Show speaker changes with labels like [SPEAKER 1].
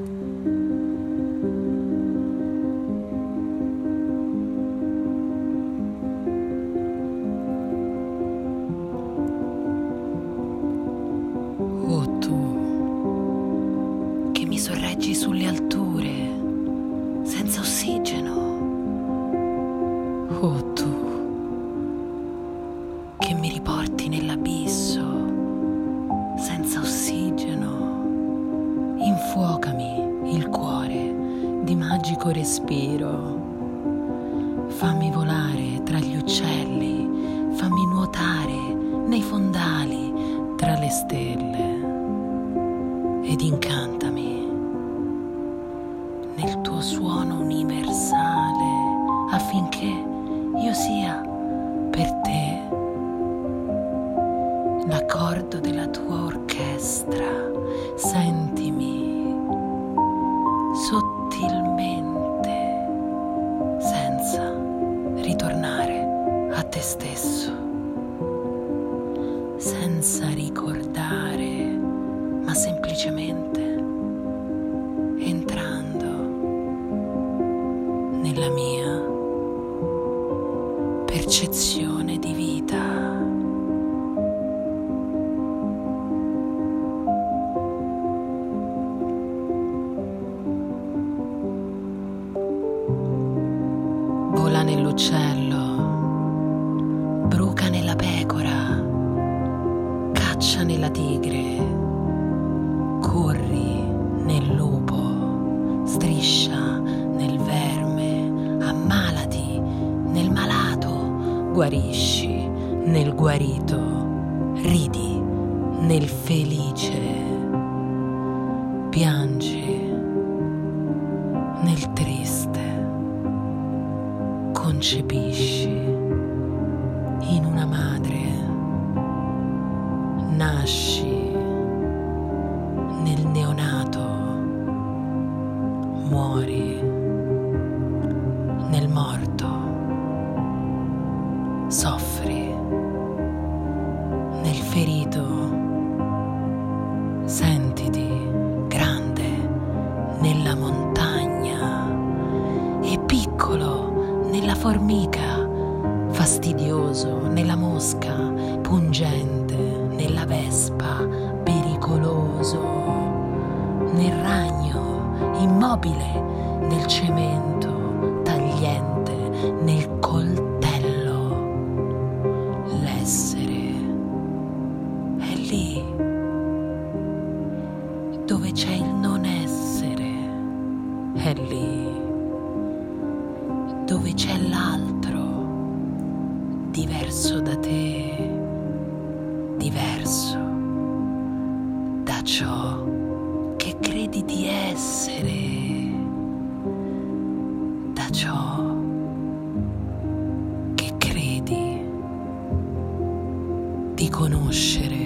[SPEAKER 1] Oh tu, che mi sorreggi sulle alture, magico respiro. Fammi volare tra gli uccelli, fammi nuotare nei fondali tra le stelle ed incantami nel tuo suono universale affinché io sia per te l'accordo della tua orchestra. Sentimi sottilmente senza ricordare, ma semplicemente entrando nella mia percezione di vita. Vola nell'uccello, nella tigre, corri nel lupo, striscia nel verme, ammalati nel malato, guarisci nel guarito, ridi nel felice, piangi nel triste, concepisci muori nel morto, soffri nel ferito, sentiti grande nella montagna e piccolo nella formica, fastidioso nella mosca, pungente nella vespa, pericoloso nel ragno, immobile nel cemento, tagliente nel coltello. L'essere è lì dove c'è il non essere, è lì dove c'è l'altro diverso da te, diverso da ciò di conoscere.